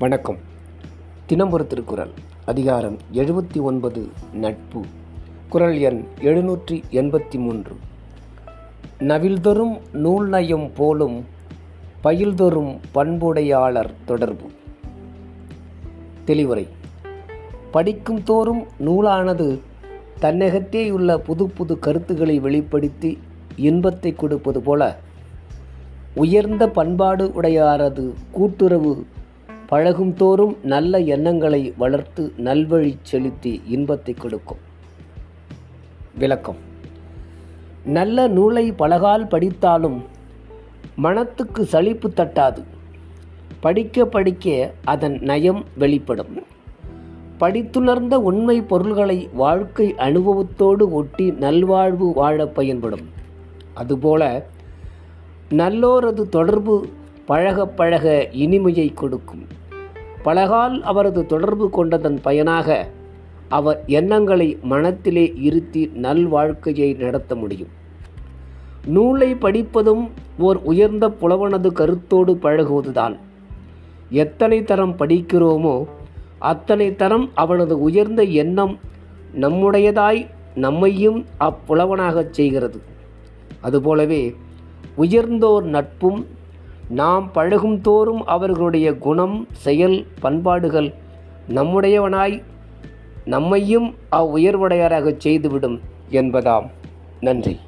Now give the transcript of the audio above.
வணக்கம். தினம்புர திருக்குறள் அதிகாரம் எழுபத்தி ஒன்பது நட்பு. குறள் எண் எழுநூற்றி எண்பத்தி மூன்று. நவில்தொறும் நூல் நயம் போலும் பயில்தொறும் பண்புடையாளர் தொடர்பு. தெளிவுரை. படிக்கும் தோறும் நூலானது தன்னகத்தேயுள்ள புது புது கருத்துக்களை வெளிப்படுத்தி இன்பத்தை கொடுப்பது போல உயர்ந்த பண்பாடு உடையாரது கூட்டுறவு பழகும் தோறும் நல்ல எண்ணங்களை வளர்த்து நல்வழி செலுத்தி இன்பத்தை கொடுக்கும். விளக்கம். நல்ல நூலை பலகால் படித்தாலும் மனத்துக்கு சலிப்பு தட்டாது. படிக்க படிக்க அதன் நயம் வெளிப்படும். படித்துணர்ந்த உண்மை பொருள்களை வாழ்க்கை அனுபவத்தோடு ஒட்டி நல்வாழ்வு வாழ பயன்படும். அதுபோல நல்லோரது தொடர்பு பழக பழக இனிமையை கொடுக்கும். பலகால் அவரது தொடர்பு கொண்டதன் பயனாக அவர் எண்ணங்களை மனத்திலே இருத்தி நல்வாழ்க்கையை நடத்த முடியும். நூலை படிப்பதும் ஓர் உயர்ந்த புலவனது கருத்தோடு பழகுவதுதான். எத்தனை தரம் படிக்கிறோமோ அத்தனை தரம் அவனது உயர்ந்த எண்ணம் நம்முடையதாய் நம்மையும் அப்புலவனாகச் செய்கிறது. அதுபோலவே உயர்ந்தோர் நட்பும் நாம் பழகும் தோறும் அவர்களுடைய குணம் செயல் பண்பாடுகள் நம்முடையவனாய் நம்மையும் அவ்வுயர்வுடையாராக செய்துவிடும் என்பதாம். நன்றி.